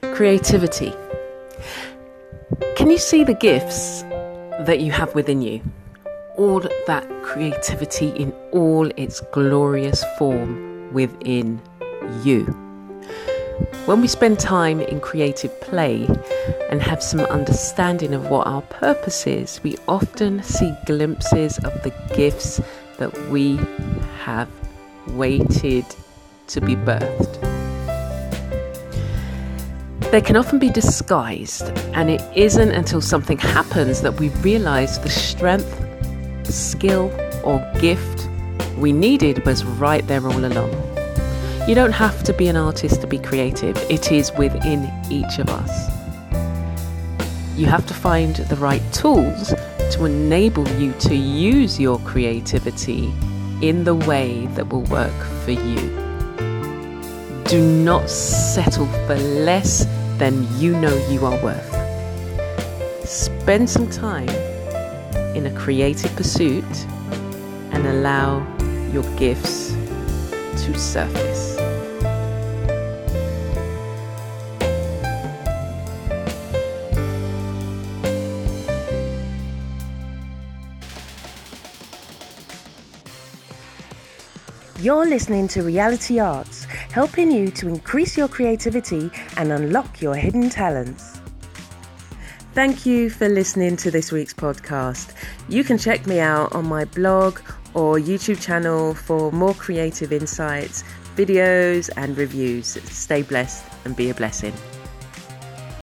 Creativity. Can you see the gifts that you have within you? All that creativity in all its glorious form within you. When we spend time in creative play and have some understanding of what our purpose is, we often see glimpses of the gifts that we have waited to be birthed. They can often be disguised, and it isn't until something happens that we realize the strength, skill, or gift we needed was right there all along. You don't have to be an artist to be creative, it is within each of us. You have to find the right tools to enable you to use your creativity in the way that will work for you. Do not settle for less than you know you are worth. Spend some time in a creative pursuit and allow your gifts to surface. You're listening to Reality Arts, helping you to increase your creativity and unlock your hidden talents. Thank you for listening to this week's podcast. You can check me out on my blog or YouTube channel for more creative insights, videos, and reviews. Stay blessed and be a blessing.